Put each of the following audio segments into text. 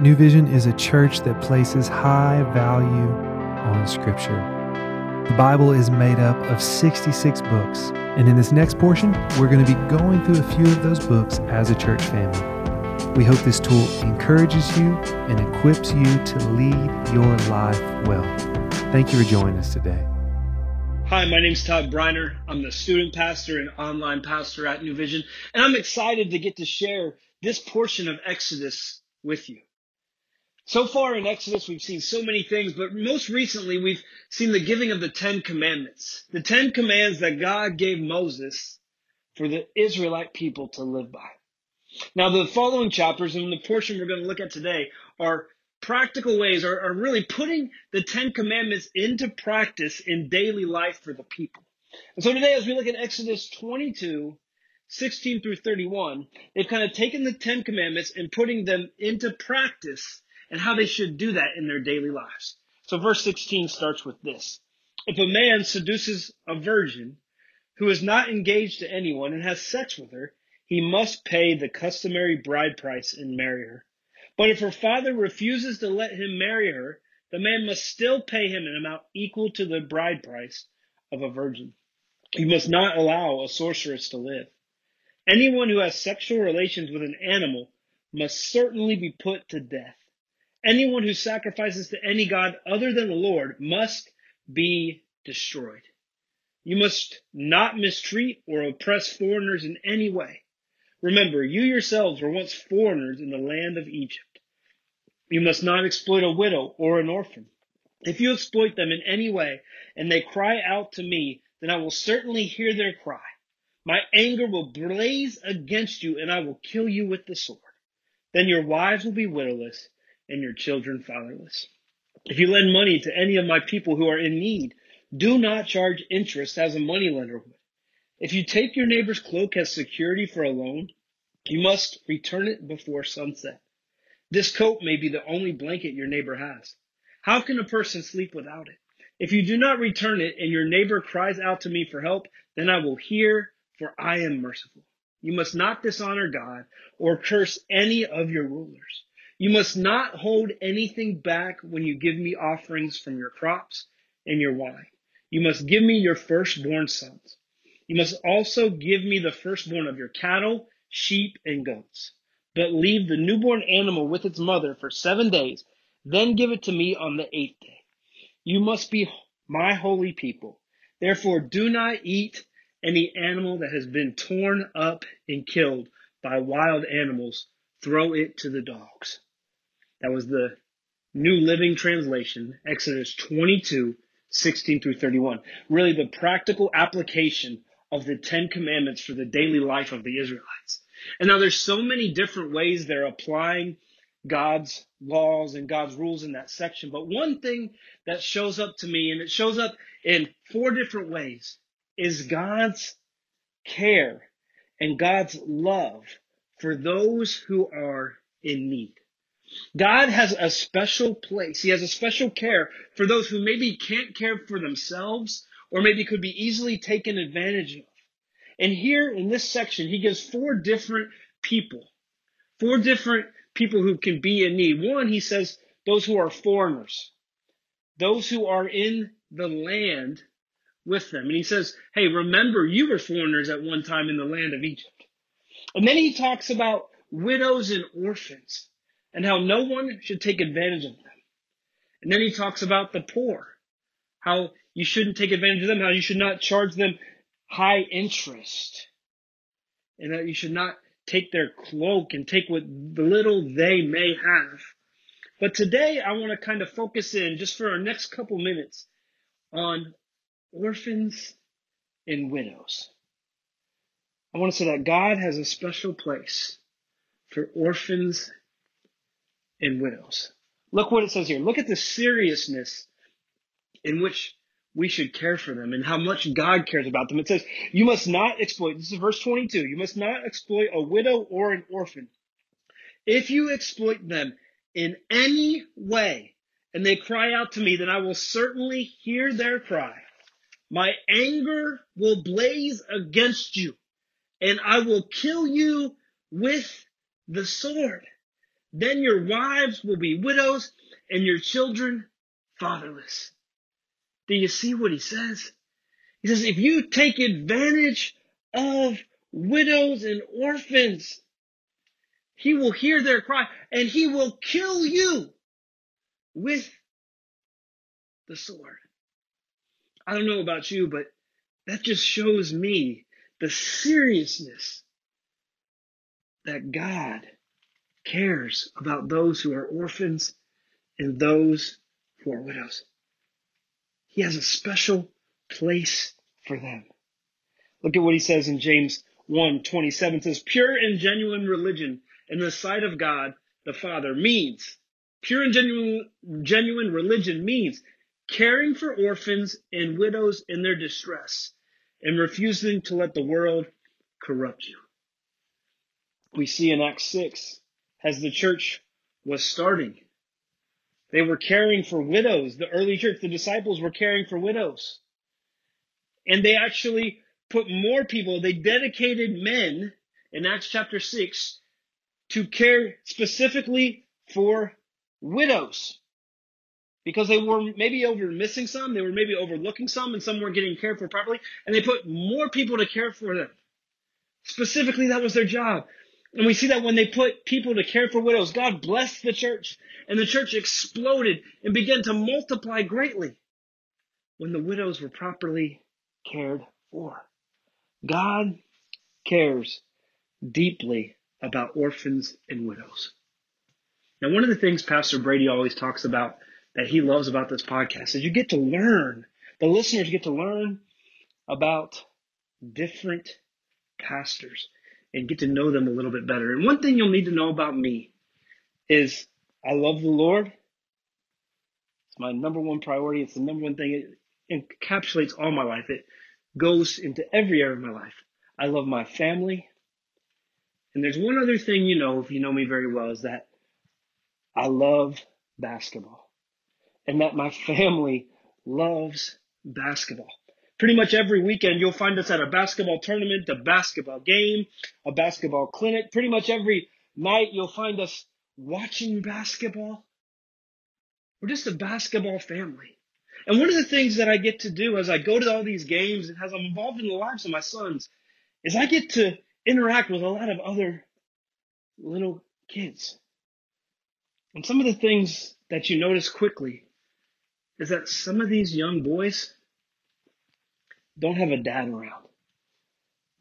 New Vision is a church that places high value on Scripture. The Bible is made up of 66 books, and in this next portion, we're going to be going through a few of those books as a church family. We hope this tool encourages you and equips you to lead your life well. Thank you for joining us today. Hi, my name is Todd Briner. I'm the student pastor and online pastor at New Vision, and I'm excited to get to share this portion of Exodus with you. So far in Exodus, we've seen so many things, but most recently, we've seen the giving of the Ten Commandments. The Ten Commands that God gave Moses for the Israelite people to live by. Now, the following chapters and the portion we're going to look at today are practical ways are, are really putting the Ten Commandments into practice in daily life for the people. And so today, as we look at Exodus 22, 16 through 31, they've kind of taken the Ten Commandments and putting them into practice and how they should do that in their daily lives. So verse 16 starts with this. If a man seduces a virgin who is not engaged to anyone and has sex with her, he must pay the customary bride price and marry her. But if her father refuses to let him marry her, the man must still pay him an amount equal to the bride price of a virgin. He must not allow a sorceress to live. Anyone who has sexual relations with an animal must certainly be put to death. Anyone who sacrifices to any god other than the Lord must be destroyed. You must not mistreat or oppress foreigners in any way. Remember, you yourselves were once foreigners in the land of Egypt. You must not exploit a widow or an orphan. If you exploit them in any way and they cry out to me, then I will certainly hear their cry. My anger will blaze against you and I will kill you with the sword. Then your wives will be widowless and your children fatherless. If you lend money to any of my people who are in need, do not charge interest as a moneylender would. If you take your neighbor's cloak as security for a loan, you must return it before sunset. This coat may be the only blanket your neighbor has. How can a person sleep without it? If you do not return it and your neighbor cries out to me for help, then I will hear, for I am merciful. You must not dishonor God or curse any of your rulers. You must not hold anything back when you give me offerings from your crops and your wine. You must give me your firstborn sons. You must also give me the firstborn of your cattle, sheep, and goats. But leave the newborn animal with its mother for seven days, then give it to me on the eighth day. You must be my holy people. Therefore, do not eat any animal that has been torn up and killed by wild animals. Throw it to the dogs. That was the New Living Translation, Exodus 22, 16 through 31. Really the practical application of the Ten Commandments for the daily life of the Israelites. And now there's so many different ways they're applying God's laws and God's rules in that section. But one thing that shows up to me, and it shows up in four different ways, is God's care and God's love for those who are in need. God has a special place. He has a special care for those who maybe can't care for themselves or maybe could be easily taken advantage of. And here in this section, he gives four different people, four different people who can be in need. One, he says, those who are foreigners, those who are in the land with them. And he says, hey, remember you were foreigners at one time in the land of Egypt. And then he talks about widows and orphans and how no one should take advantage of them. And then he talks about the poor, how you shouldn't take advantage of them, how you should not charge them high interest, and that you should not take their cloak and take what little they may have. But today I want to kind of focus in just for our next couple minutes on orphans and widows. I want to say that God has a special place for orphans and widows. Look what it says here. Look at the seriousness in which we should care for them and how much God cares about them. It says, you must not exploit, this is verse 22, you must not exploit a widow or an orphan. If you exploit them in any way and they cry out to me, then I will certainly hear their cry. My anger will blaze against you and I will kill you with the sword. Then your wives will be widows and your children fatherless. Do you see what he says? He says, if you take advantage of widows and orphans, he will hear their cry and he will kill you with the sword. I don't know about you, but that just shows me the seriousness that God cares about those who are orphans and those who are widows. He has a special place for them. Look at what he says in James 1 27 says, Pure and genuine religion in the sight of God the Father means, pure and genuine, genuine religion means caring for orphans and widows in their distress and refusing to let the world corrupt you. We see in Acts 6, as the church was starting, they were caring for widows. The early church, the disciples were caring for widows. And they actually put more people, they dedicated men in Acts chapter 6 to care specifically for widows because they were maybe over missing some, they were maybe overlooking some, and some weren't getting cared for properly, and they put more people to care for them. Specifically, that was their job. And we see that when they put people to care for widows, God blessed the church, and the church exploded and began to multiply greatly when the widows were properly cared for. God cares deeply about orphans and widows. Now, one of the things Pastor Brady always talks about that he loves about this podcast is you get to learn, the listeners get to learn about different pastors and get to know them a little bit better. And one thing you'll need to know about me is I love the Lord. It's my number one priority. It's the number one thing. It encapsulates all my life. It goes into every area of my life. I love my family. And there's one other thing you know, if you know me very well, is that I love basketball and that my family loves basketball. Pretty much every weekend, you'll find us at a basketball tournament, a basketball game, a basketball clinic. Pretty much every night, you'll find us watching basketball. We're just a basketball family. And one of the things that I get to do as I go to all these games and as I'm involved in the lives of my sons is I get to interact with a lot of other little kids. And some of the things that you notice quickly is that some of these young boys don't have a dad around.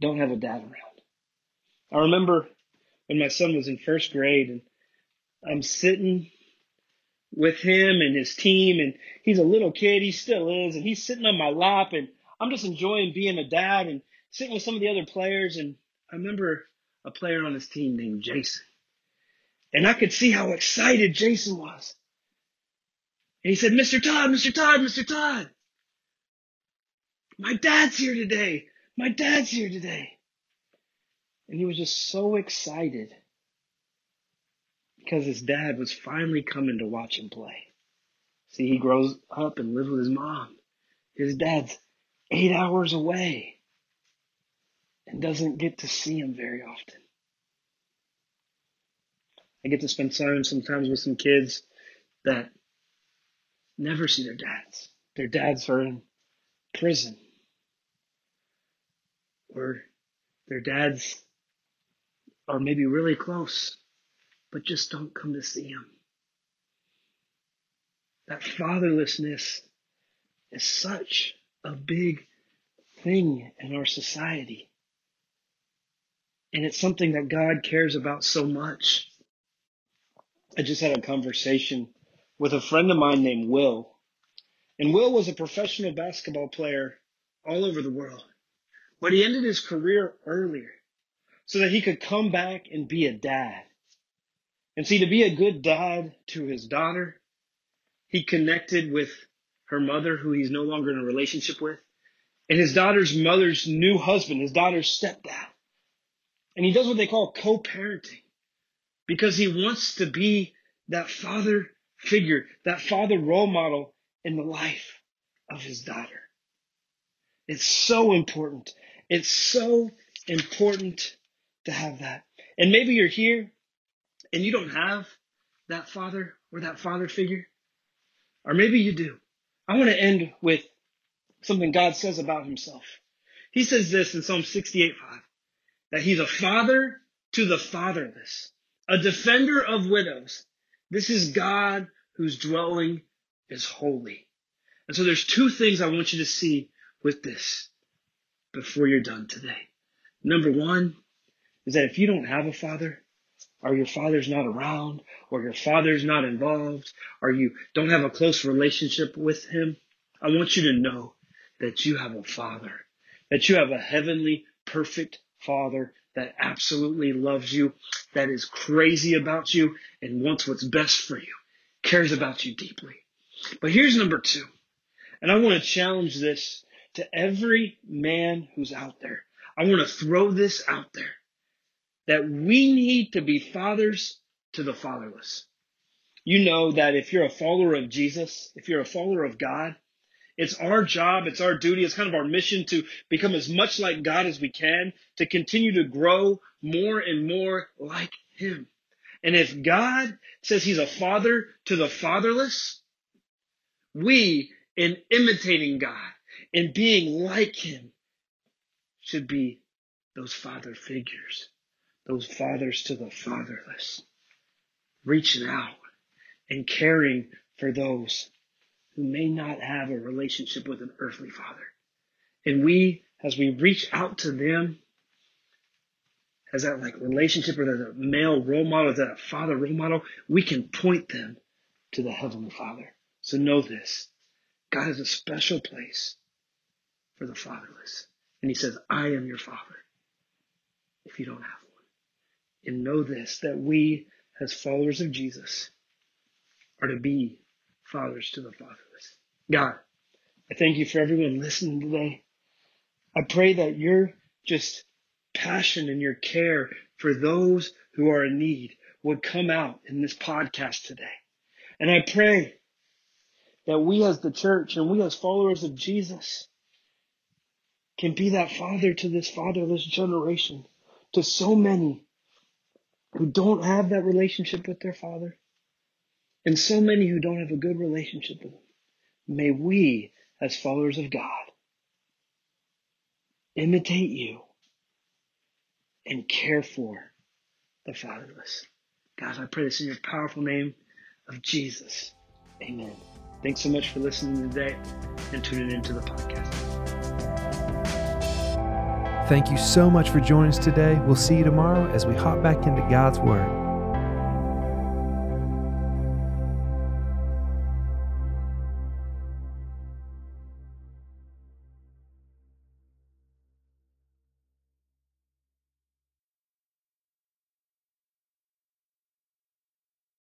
Don't have a dad around. I remember when my son was in first grade and I'm sitting with him and his team and he's a little kid, he still is, and he's sitting on my lap and I'm just enjoying being a dad and sitting with some of the other players and I remember a player on his team named Jason. And I could see how excited Jason was. And he said, Mr. Todd, Mr. Todd, Mr. Todd. My dad's here today. My dad's here today. And he was just so excited because his dad was finally coming to watch him play. See, he grows up and lives with his mom. His dad's eight hours away and doesn't get to see him very often. I get to spend time sometimes with some kids that never see their dads. Their dads are in prison. Or their dads are maybe really close, but just don't come to see them. That fatherlessness is such a big thing in our society. And it's something that God cares about so much. I just had a conversation with a friend of mine named Will. And Will was a professional basketball player all over the world. But he ended his career earlier so that he could come back and be a dad. And see, to be a good dad to his daughter, he connected with her mother, who he's no longer in a relationship with, and his daughter's mother's new husband, his daughter's stepdad. And he does what they call co-parenting because he wants to be that father figure, that father role model in the life of his daughter. It's so important. It's so important to have that. And maybe you're here and you don't have that father or that father figure, or maybe you do, I want to end with something God says about himself. He says this in Psalm 68 5 that he's a father to the fatherless, a defender of widows. This is God whose dwelling is holy. And so there's two things I want you to see with this before you're done today. Number one is that if you don't have a father, or your father's not around, or your father's not involved, or you don't have a close relationship with him, I want you to know that you have a father, that you have a heavenly, perfect father that absolutely loves you, that is crazy about you and wants what's best for you, cares about you deeply. But here's number two. And I want to challenge this to every man who's out there. I want to throw this out there that we need to be fathers to the fatherless. You know that if you're a follower of Jesus, if you're a follower of God, it's our job, it's our duty, it's kind of our mission to become as much like God as we can, to continue to grow more and more like Him. And if God says He's a father to the fatherless, we, in imitating God, in being like Him, should be those father figures, those fathers to the fatherless, reaching out and caring for those who may not have a relationship with an earthly father. And we, as we reach out to them, as that like relationship or that male role model, that father role model, we can point them to the Heavenly Father. So know this. God has a special place for the fatherless. And he says, I am your father if you don't have one. And know this, that we as followers of Jesus are to be fathers to the fatherless. God, I thank you for everyone listening today. I pray that your just passion and your care for those who are in need would come out in this podcast today. And I pray that we as the church and we as followers of Jesus can be that father to this fatherless generation, to so many who don't have that relationship with their father, and so many who don't have a good relationship with Him. May we, as followers of God, imitate you and care for the fatherless. God, I pray this in your powerful name of Jesus. Amen. Thanks so much for listening today and tuning into the podcast. Thank you so much for joining us today. We'll see you tomorrow as we hop back into God's Word.